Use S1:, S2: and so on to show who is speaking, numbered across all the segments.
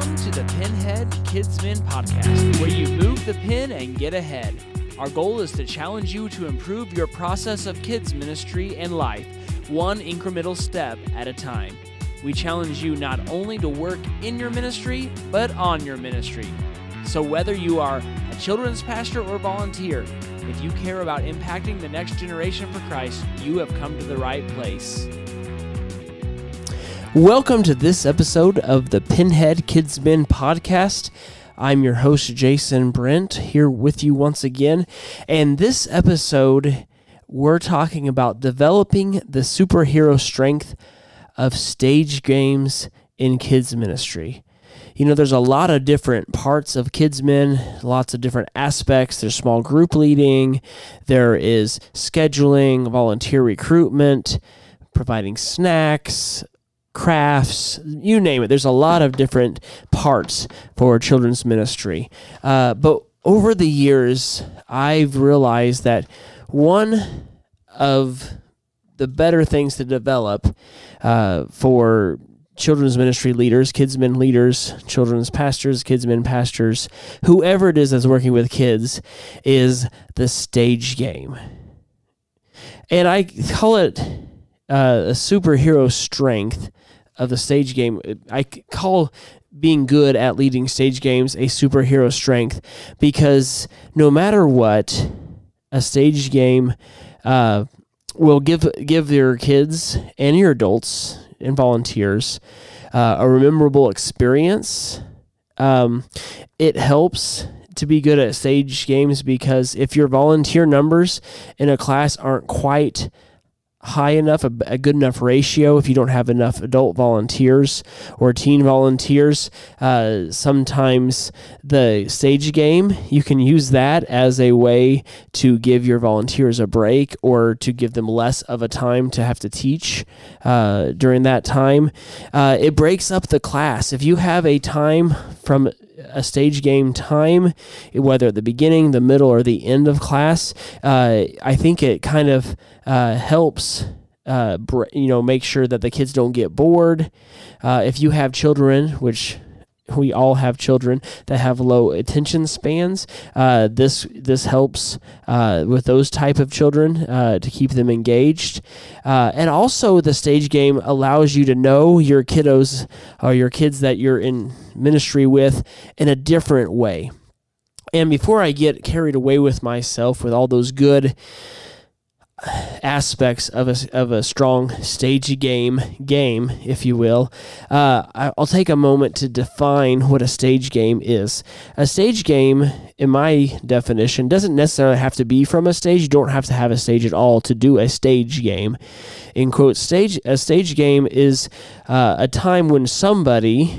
S1: Welcome to the Pinhead Kidsmen podcast, where you move the pin and get ahead. Our goal is to challenge you to improve your process of kids ministry and life, one incremental step at a time. We challenge you not only to work in your ministry, but on your ministry. So, whether you are a children's pastor or volunteer, if you care about impacting the next generation for Christ, you have come to the right place. Welcome to this episode of the Pinhead Kidsmen podcast. I'm your host, Jason Brent, here with you once again. And this episode, we're talking about developing the superhero strength of stage games in kids' ministry. You know, there's a lot of different parts of Kidsmen, lots of different aspects. There's small group leading, there is scheduling, volunteer recruitment, providing snacks, crafts, you name it. There's a lot of different parts for children's ministry. Uh, but over the years, I've realized that one of the better things to develop uh, for children's ministry leaders, kidsmen leaders, children's pastors, kidsmen pastors, whoever it is that's working with kids, is the stage game. And I call it uh, a superhero strength of the stage game. I call being good at leading stage games a superhero strength because no matter what, a stage game uh, will give give your kids and your adults and volunteers uh, a memorable experience. Um, it helps to be good at stage games because if your volunteer numbers in a class aren't quite high enough, a, a, good enough ratio. If you don't have enough adult volunteers or teen volunteers, uh, sometimes the stage game, you can use that as a way to give your volunteers a break or to give them less of a time to have to teach uh, during that time. Uh, it breaks up the class. If you have a time from a stage game time, whether at the beginning, the middle, or the end of class, uh, I think it kind of uh, helps. Uh, you know, make sure that the kids don't get bored. Uh, if you have children, which we all have children that have low attention spans. Uh, this this helps uh, with those type of children uh, to keep them engaged, uh, and also the stage game allows you to know your kiddos or your kids that you're in ministry with in a different way. And before I get carried away with myself with all those good aspects of a, of a strong stage game game, if you will, uh, I'll take a moment to define what a stage game is. A stage game, in my definition, doesn't necessarily have to be from a stage. You don't have to have a stage at all to do a stage game. In quote, stage a stage game is uh, a time when somebody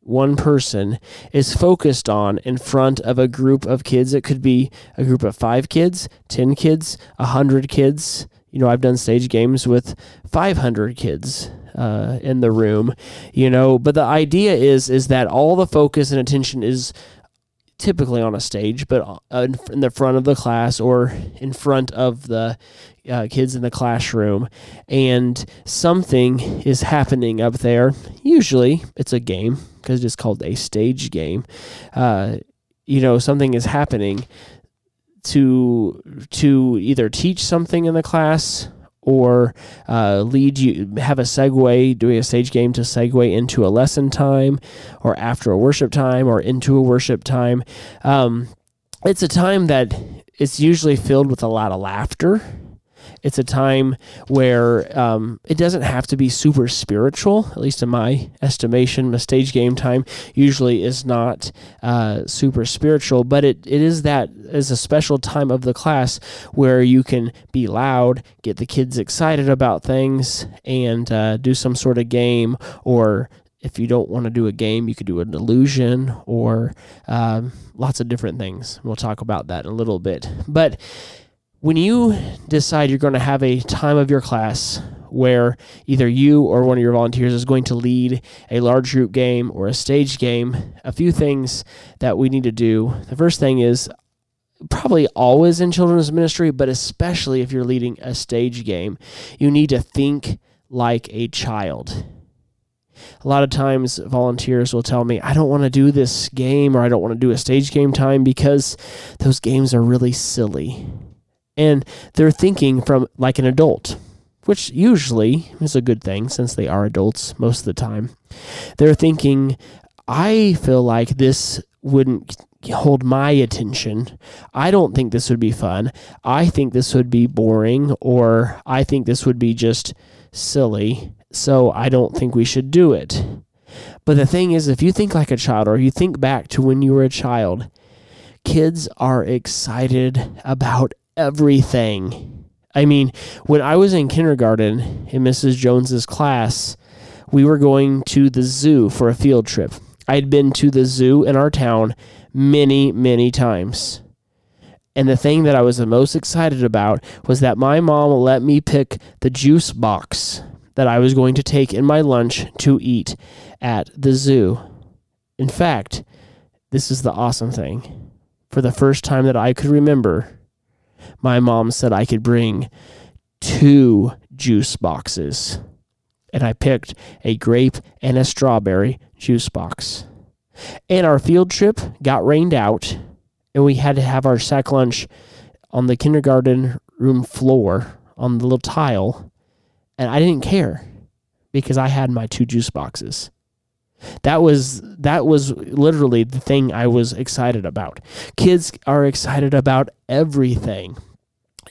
S1: one person is focused on in front of a group of kids. It could be a group of five kids, 10 kids, 100 kids. You know, I've done stage games with 500 kids uh, in the room, you know, but the idea is is that all the focus and attention is typically on a stage, but uh, in the front of the class or in front of the uh, kids in the classroom, and something is happening up there. Usually, it's a game because it's called a stage game. Uh, you know, something is happening to to either teach something in the class or uh, lead you have a segue doing a stage game to segue into a lesson time or after a worship time or into a worship time. Um, it's a time that it's usually filled with a lot of laughter it's a time where um, it doesn't have to be super spiritual, at least in my estimation. A stage game time usually is not uh, super spiritual, but it, it is that is a special time of the class where you can be loud, get the kids excited about things, and uh, do some sort of game or if you don't want to do a game, you could do an illusion or um, lots of different things. We'll talk about that in a little bit. But when you decide you're going to have a time of your class where either you or one of your volunteers is going to lead a large group game or a stage game, a few things that we need to do. The first thing is probably always in children's ministry, but especially if you're leading a stage game, you need to think like a child. A lot of times, volunteers will tell me, I don't want to do this game or I don't want to do a stage game time because those games are really silly. And they're thinking from like an adult, which usually is a good thing since they are adults most of the time. They're thinking, I feel like this wouldn't hold my attention. I don't think this would be fun. I think this would be boring, or I think this would be just silly. So I don't think we should do it. But the thing is, if you think like a child, or you think back to when you were a child, kids are excited about everything. I mean, when I was in kindergarten in Mrs. Jones's class, we were going to the zoo for a field trip. I'd been to the zoo in our town many, many times. And the thing that I was the most excited about was that my mom let me pick the juice box that I was going to take in my lunch to eat at the zoo. In fact, this is the awesome thing. For the first time that I could remember, my mom said I could bring two juice boxes. And I picked a grape and a strawberry juice box. And our field trip got rained out, and we had to have our sack lunch on the kindergarten room floor on the little tile. And I didn't care because I had my two juice boxes. That was that was literally the thing I was excited about. Kids are excited about everything.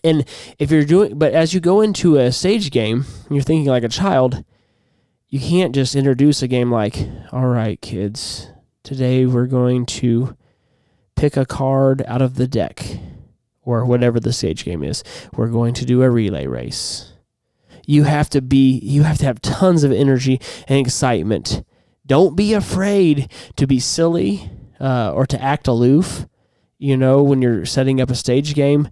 S1: And if you're doing but as you go into a stage game, you're thinking like a child, you can't just introduce a game like, "All right, kids, Today we're going to pick a card out of the deck or whatever the stage game is. We're going to do a relay race. You have to be you have to have tons of energy and excitement. Don't be afraid to be silly uh, or to act aloof. You know, when you're setting up a stage game,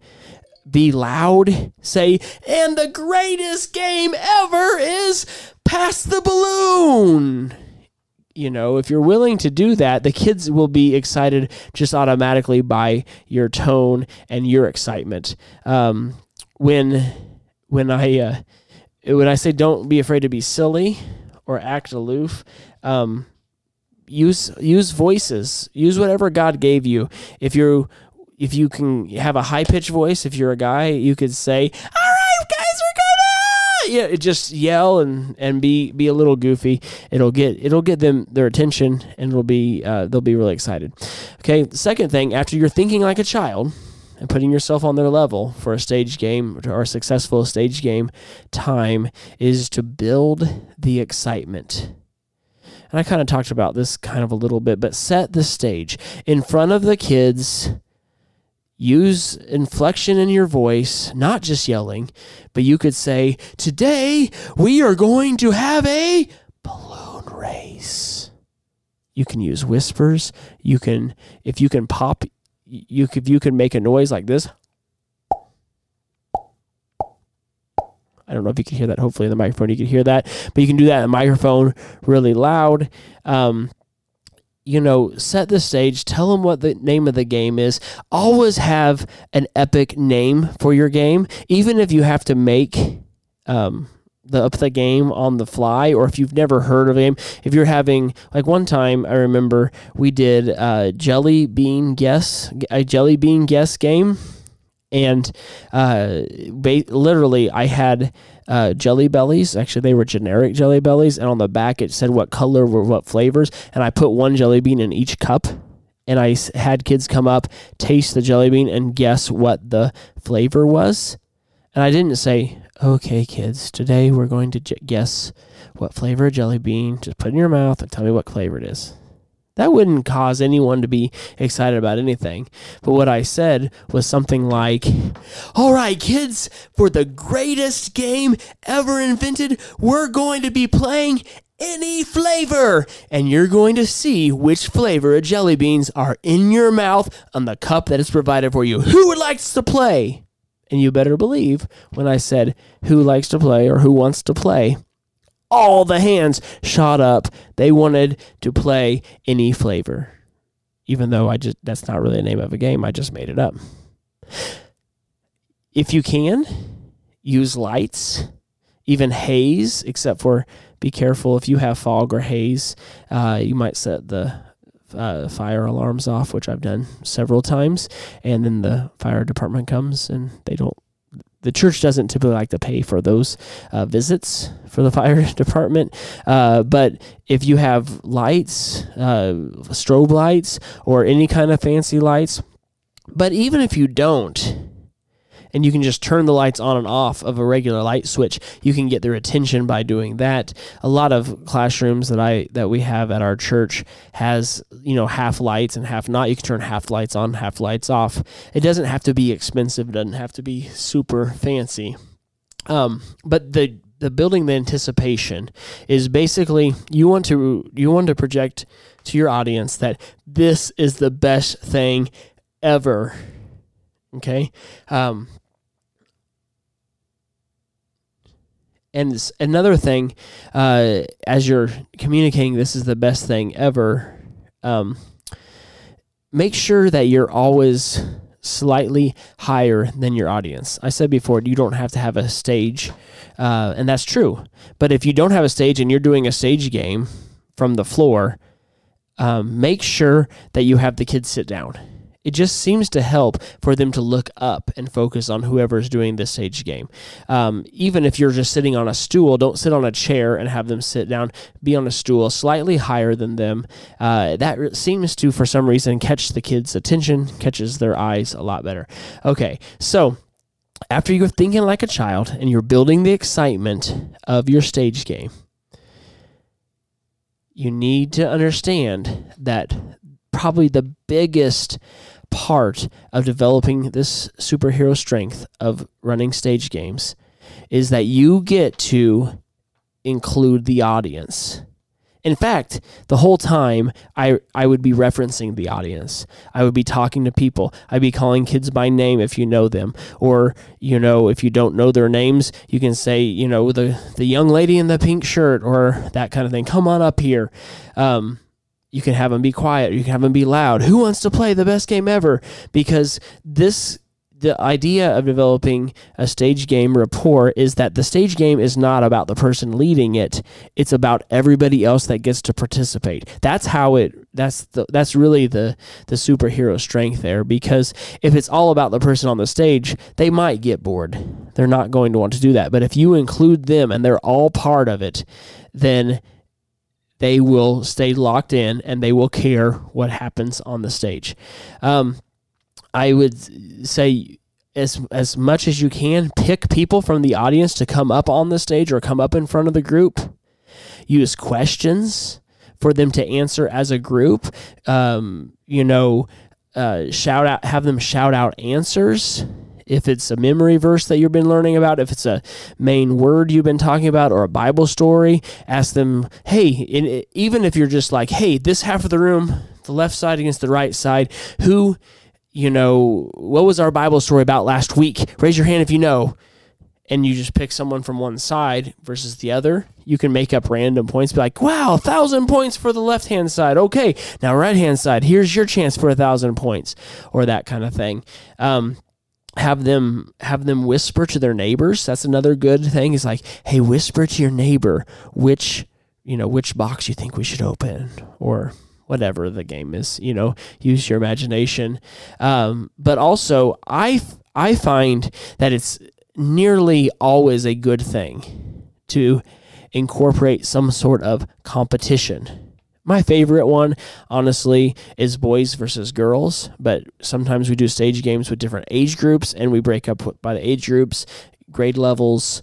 S1: be loud. Say, and the greatest game ever is pass the balloon you know, if you're willing to do that, the kids will be excited just automatically by your tone and your excitement. Um, when when I uh, when I say don't be afraid to be silly or act aloof, um, use use voices. Use whatever God gave you. If you if you can have a high pitched voice, if you're a guy, you could say, "All right, guys, we're gonna yeah, just yell and and be be a little goofy. It'll get it'll get them their attention, and it'll be uh, they'll be really excited. Okay, the second thing after you're thinking like a child and putting yourself on their level for a stage game or a successful stage game time is to build the excitement. And I kind of talked about this kind of a little bit, but set the stage in front of the kids use inflection in your voice, not just yelling, but you could say, Today we are going to have a balloon race. You can use whispers. You can, if you can pop, you if you can make a noise like this. I don't know if you can hear that. Hopefully, in the microphone, you can hear that. But you can do that in the microphone really loud. Um, you know, set the stage, tell them what the name of the game is. Always have an epic name for your game, even if you have to make um, the up the game on the fly, or if you've never heard of a game. If you're having like one time, I remember we did a jelly bean guess, a jelly bean guess game, and uh, ba- literally I had uh, jelly bellies. Actually, they were generic jelly bellies, and on the back it said what color were what flavors. And I put one jelly bean in each cup, and I had kids come up, taste the jelly bean, and guess what the flavor was. And I didn't say, "Okay, kids, today we're going to j- guess what flavor jelly bean." Just put in your mouth and tell me what flavor it is. That wouldn't cause anyone to be excited about anything. But what I said was something like, All right, kids, for the greatest game ever invented, we're going to be playing any flavor. And you're going to see which flavor of jelly beans are in your mouth on the cup that is provided for you. Who would like to play? And you better believe when I said who likes to play or who wants to play, all the hands shot up. They wanted to play any flavor. Even though I just that's not really the name of a game, I just made it up. If you can, use lights, even haze, except for be careful if you have fog or haze, uh, you might set the uh, fire alarms off, which I've done several times, and then the fire department comes and they don't. The church doesn't typically like to pay for those uh, visits for the fire department, uh, but if you have lights, uh, strobe lights, or any kind of fancy lights, but even if you don't, and you can just turn the lights on and off of a regular light switch. You can get their attention by doing that. A lot of classrooms that I that we have at our church has you know half lights and half not. You can turn half lights on, half lights off. It doesn't have to be expensive. It doesn't have to be super fancy. Um, but the the building the anticipation is basically you want to you want to project to your audience that this is the best thing ever okay um, and another thing, uh, as you're communicating, this is the best thing ever. Um, make sure that you're always slightly higher than your audience. I said before, you don't have to have a stage, uh, and that's true. But if you don't have a stage and you're doing a stage game from the floor, um, make sure that you have the kids sit down it just seems to help for them to look up and focus on whoever's doing this stage game. Um, even if you're just sitting on a stool, don't sit on a chair and have them sit down. Be on a stool slightly higher than them. Uh, that seems to, for some reason, catch the kids' attention, catches their eyes a lot better. Okay, so after you're thinking like a child and you're building the excitement of your stage game, you need to understand that probably the biggest part of developing this superhero strength of running stage games is that you get to include the audience. In fact, the whole time I, I would be referencing the audience. I would be talking to people. I'd be calling kids by name if you know them. Or, you know, if you don't know their names, you can say, you know, the, the young lady in the pink shirt or that kind of thing. Come on up here. Um, you can have them be quiet. You can have them be loud. Who wants to play the best game ever? Because this the idea of developing a stage game rapport is that the stage game is not about the person leading it. It's about everybody else that gets to participate. That's how it that's the that's really the the superhero strength there. Because if it's all about the person on the stage they might get bored. They're not going to want to do that. But if you include them and they're all part of it then they will stay locked in and they will care what happens on the stage. Um, I would say as as much as you can pick people from the audience to come up on the stage or come up in front of the group. Use questions for them to answer as a group. Um, you know, uh, shout out, have them shout out answers if it's a memory verse that you've been learning about, if it's a main word you've been talking about, or a Bible story, ask them, hey, in, even if you're just like, hey, this half of the room, the left side against the right side, who, you know, what was our Bible story about last week? Raise your hand if you know. And you just pick someone from one side versus the other, you can make up random points. Be like, wow, thousand points for the left hand side. Okay, now right hand side, here's your chance for a thousand points, or that kind of thing. Um, have them have them whisper to their neighbors. That's another good thing. Is like, hey, whisper to your neighbor which you know which box you think we should open, or whatever the game is. You know, use your imagination. Um, but also, I I find that it's nearly always a good thing to incorporate some sort of competition my favorite one, honestly, is boys versus girls, but sometimes we do stage games with different age groups and we break up by the age groups, grade levels,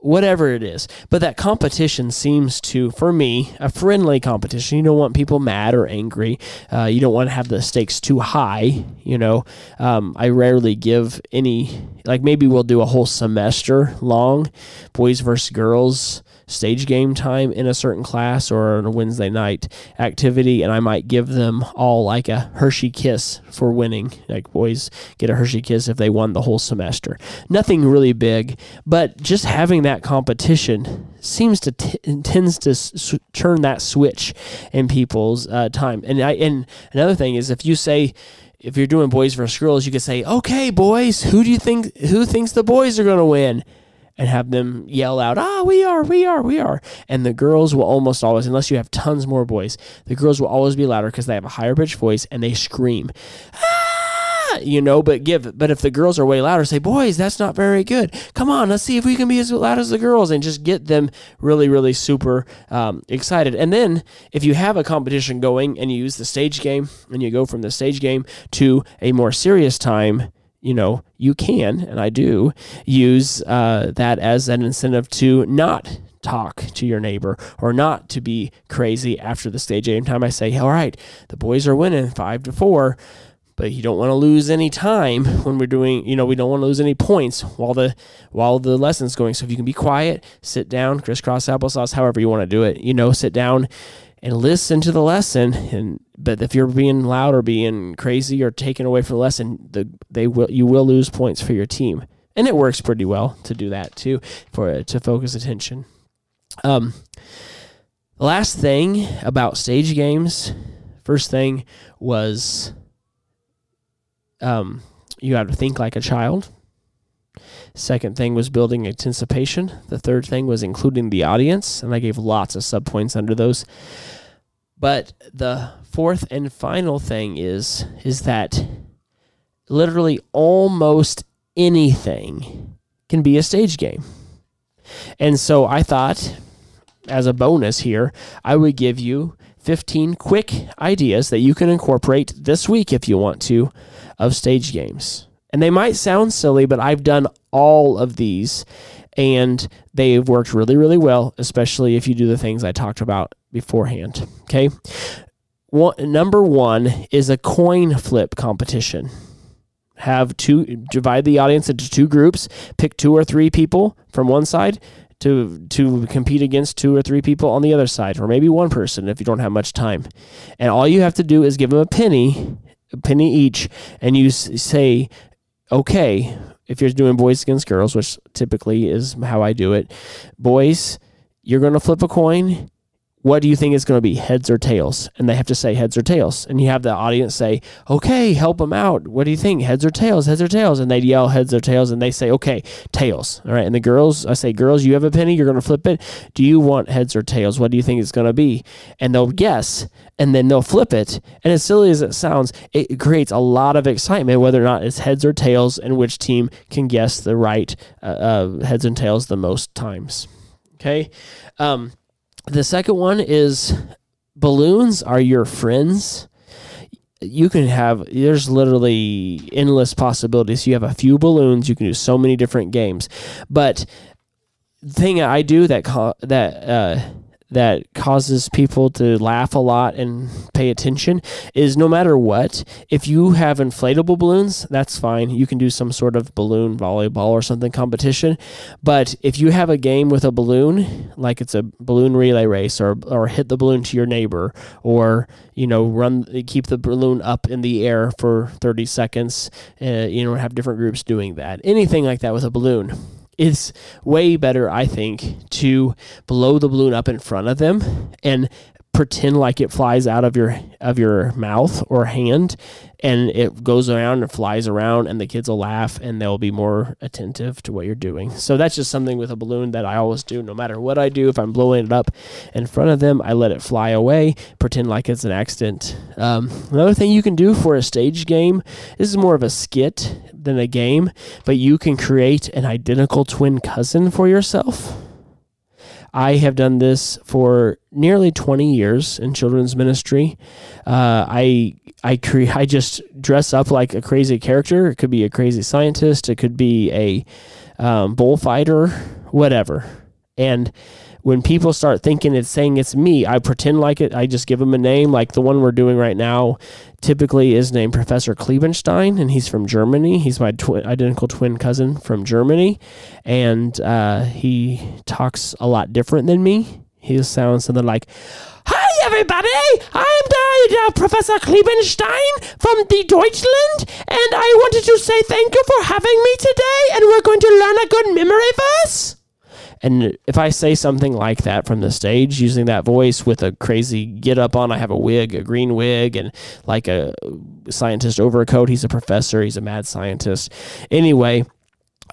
S1: whatever it is. But that competition seems to, for me, a friendly competition. You don't want people mad or angry. Uh, you don't want to have the stakes too high. You know, um, I rarely give any, like maybe we'll do a whole semester long boys versus girls stage game time in a certain class or on a Wednesday night activity, and I might give them all like a Hershey kiss for winning. Like boys get a Hershey kiss if they won the whole semester. Nothing really big, but just having that competition seems to t- tends to s- turn that switch in people's uh, time. And I and another thing is if you say if you're doing boys versus girls, you could say, "Okay, boys, who do you think who thinks the boys are going to win?" And have them yell out, ah, we are, we are, we are. And the girls will almost always, unless you have tons more boys, the girls will always be louder because they have a higher pitched voice and they scream. Ah! You know, but give, but if the girls are way louder, say, boys, that's not very good. Come on, let's see if we can be as loud as the girls and just get them really, really super um, excited. And then if you have a competition going and you use the stage game and you go from the stage game to a more serious time, you know, you can, and I do, use uh, that as an incentive to not talk to your neighbor or not to be crazy after the stage game time. I say, all right, the boys are winning five to four, but you don't want to lose any time when we're doing, you know, we don't want to lose any points while the while the lesson's going. So if you can be quiet, sit down, crisscross applesauce, however you want to do it, you know, sit down and listen to the lesson and but if you're being loud or being crazy or taken away from the lesson the they will you will lose points for your team. And it works pretty well to do that too for to focus attention. Um last thing about stage games first thing was um you have to think like a child Second thing was building anticipation. The third thing was including the audience, and I gave lots of subpoints under those. But the fourth and final thing is is that literally almost anything can be a stage game. And so I thought as a bonus here, I would give you 15 quick ideas that you can incorporate this week if you want to of stage games. And they might sound silly, but I've done all of these and they've worked really, really well, especially if you do the things I talked about beforehand. Okay. One, number one is a coin flip competition. Have two, divide the audience into two groups, pick two or three people from one side to to compete against two or three people on the other side, or maybe one person if you don't have much time. And all you have to do is give them a penny, a penny each, and you say, okay, if you're doing boys against girls, which typically is how I do it, boys, you're going to flip a coin what do you think is going to be heads or tails? And they have to say heads or tails. And you have the audience say okay help them out. What do you think? Heads or tails? Heads or tails? And they yell heads or tails and they say okay tails. All right. And the girls i say girls you have a penny you're going to flip it. Do you want heads or tails? What do you think it's going to be? And they'll guess and then they'll flip it. And as silly as it sounds it creates a lot of excitement whether or not it's heads or tails and which team can guess the right uh, uh, heads and tails the most times. Okay? Um, the second one is balloons are your friends. You can have there's literally endless possibilities. You have a few balloons, you can do so many different games. But the thing I do that that uh, that causes people to laugh a lot and pay attention is no matter what, if you have inflatable balloons, that's fine. You can do some sort of balloon volleyball or something competition. But if you have a game with a balloon, like it's a balloon relay race or or hit the balloon to your neighbor or you know run keep the balloon up in the air for 30 seconds, uh, you know have different groups doing that. Anything like that with a balloon it's way better, I think, to blow the balloon up in front of them and pretend like it flies out of your of your mouth or hand and it goes around and flies around and the kids will laugh and they'll be more attentive to what you're doing. So that's just something with a balloon that I always do no matter what I do if I'm blowing it up in front of them, I let it fly away, pretend like it's an accident. Um, another thing you can do for a stage game, this is more of a skit than a game, but you can create an identical twin cousin for yourself. I have done this for nearly 20 years in children's ministry. Uh, I I cre- I just dress up like a crazy character. It could be a crazy scientist. It could be a um, bullfighter, whatever. And when people start thinking it's saying it's me, I pretend like it. I just give them a name, like the one we're doing right now. Typically, is named Professor Klebenstein, and he's from Germany. He's my identical twin cousin from Germany, and uh, he talks a lot different than me. He sounds something like, "Hi, everybody! I'm uh, Professor Klebenstein from the Deutschland, and I wanted to say thank you for having me today. And we're going to learn a good memory verse." And if I say something like that from the stage using that voice with a crazy get up on, I have a wig, a green wig, and like a scientist overcoat. He's a professor, he's a mad scientist. Anyway,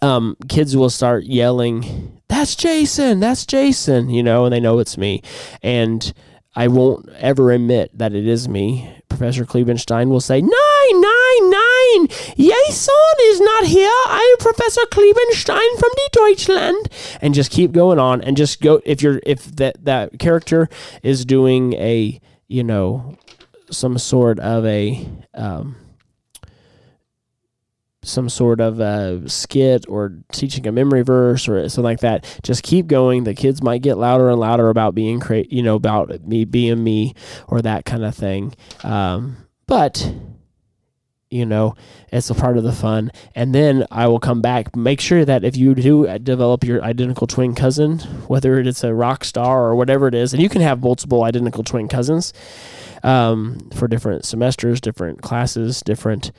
S1: um, kids will start yelling, "That's Jason! That's Jason!" You know, and they know it's me, and I won't ever admit that it is me. Professor Klebenstein will say, Nein, nein, nein! Jason is not here. I'm Professor Klebenstein from the Deutschland. And just keep going on and just go if you're if that that character is doing a, you know, some sort of a um some sort of a skit or teaching a memory verse or something like that, just keep going. The kids might get louder and louder about being cra- you know, about me being me or that kind of thing. Um, but you know, it's a part of the fun. And then I will come back. Make sure that if you do develop your identical twin cousin, whether it's a rock star or whatever it is, and you can have multiple identical twin cousins um, for different semesters, different classes, different.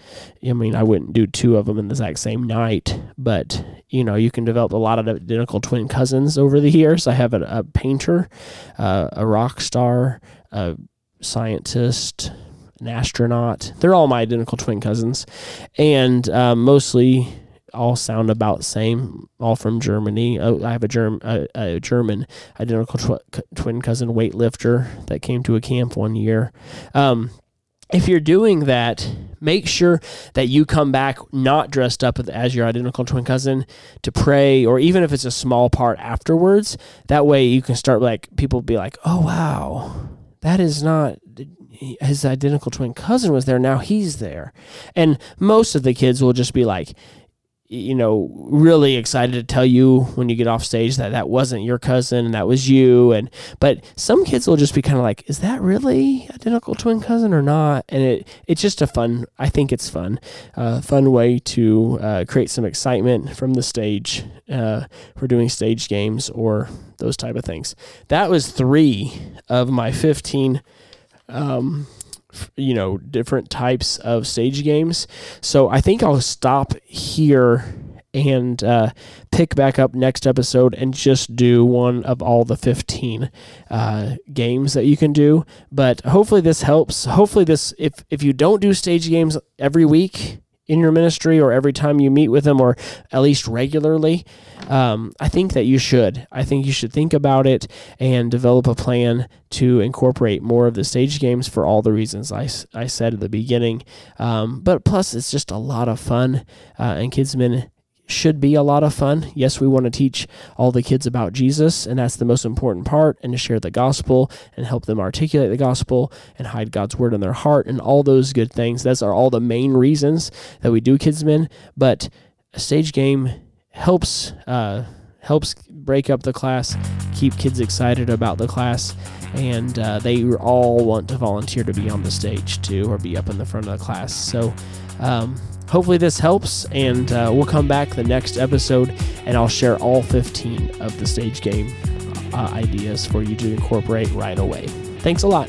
S1: I mean, I wouldn't do two of them in the exact same night, but you know, you can develop a lot of identical twin cousins over the years. I have a, a painter, uh, a rock star, a scientist, an astronaut. They're all my identical twin cousins, and uh, mostly all sound about same, all from Germany. Uh, I have a, Germ, a, a German identical tw- twin cousin weightlifter that came to a camp one year. Um, if you're doing that, make sure that you come back not dressed up as your identical twin cousin to pray, or even if it's a small part afterwards. That way, you can start like people be like, "Oh wow, that is not his identical twin cousin was there. Now he's there," and most of the kids will just be like, you know, really excited to tell you when you get off stage that that wasn't your cousin and that was you. And but some kids will just be kind of like, is that really identical twin cousin or not? And it it's just a fun. I think it's fun, uh, fun way to uh, create some excitement from the stage uh, for doing stage games or those type of things. That was three of my fifteen. Um, you know different types of stage games. So I think I'll stop here and uh, pick back up next episode and just do one of all the 15 uh, games that you can do. But hopefully this helps. Hopefully this if if you don't do stage games every week in your ministry or every time you meet with them or at least regularly, um, I think that you should. I think you should think about it and develop a plan to incorporate more of the stage games for all the reasons I, I said at the beginning. Um, but plus, it's just a lot of fun, uh, and Kidsmen should be a lot of fun. Yes, we want to teach all the kids about Jesus, and that's the most important part, and to share the gospel and help them articulate the gospel and hide God's word in their heart and all those good things. Those are all the main reasons that we do Kidsmen. But a stage game helps uh, helps break up the class, keep kids excited about the class, and uh, they all want to volunteer to be on the stage too or be up in the front of the class. So. Um, hopefully this helps and uh, we'll come back the next episode and i'll share all 15 of the stage game uh, ideas for you to incorporate right away. Thanks a lot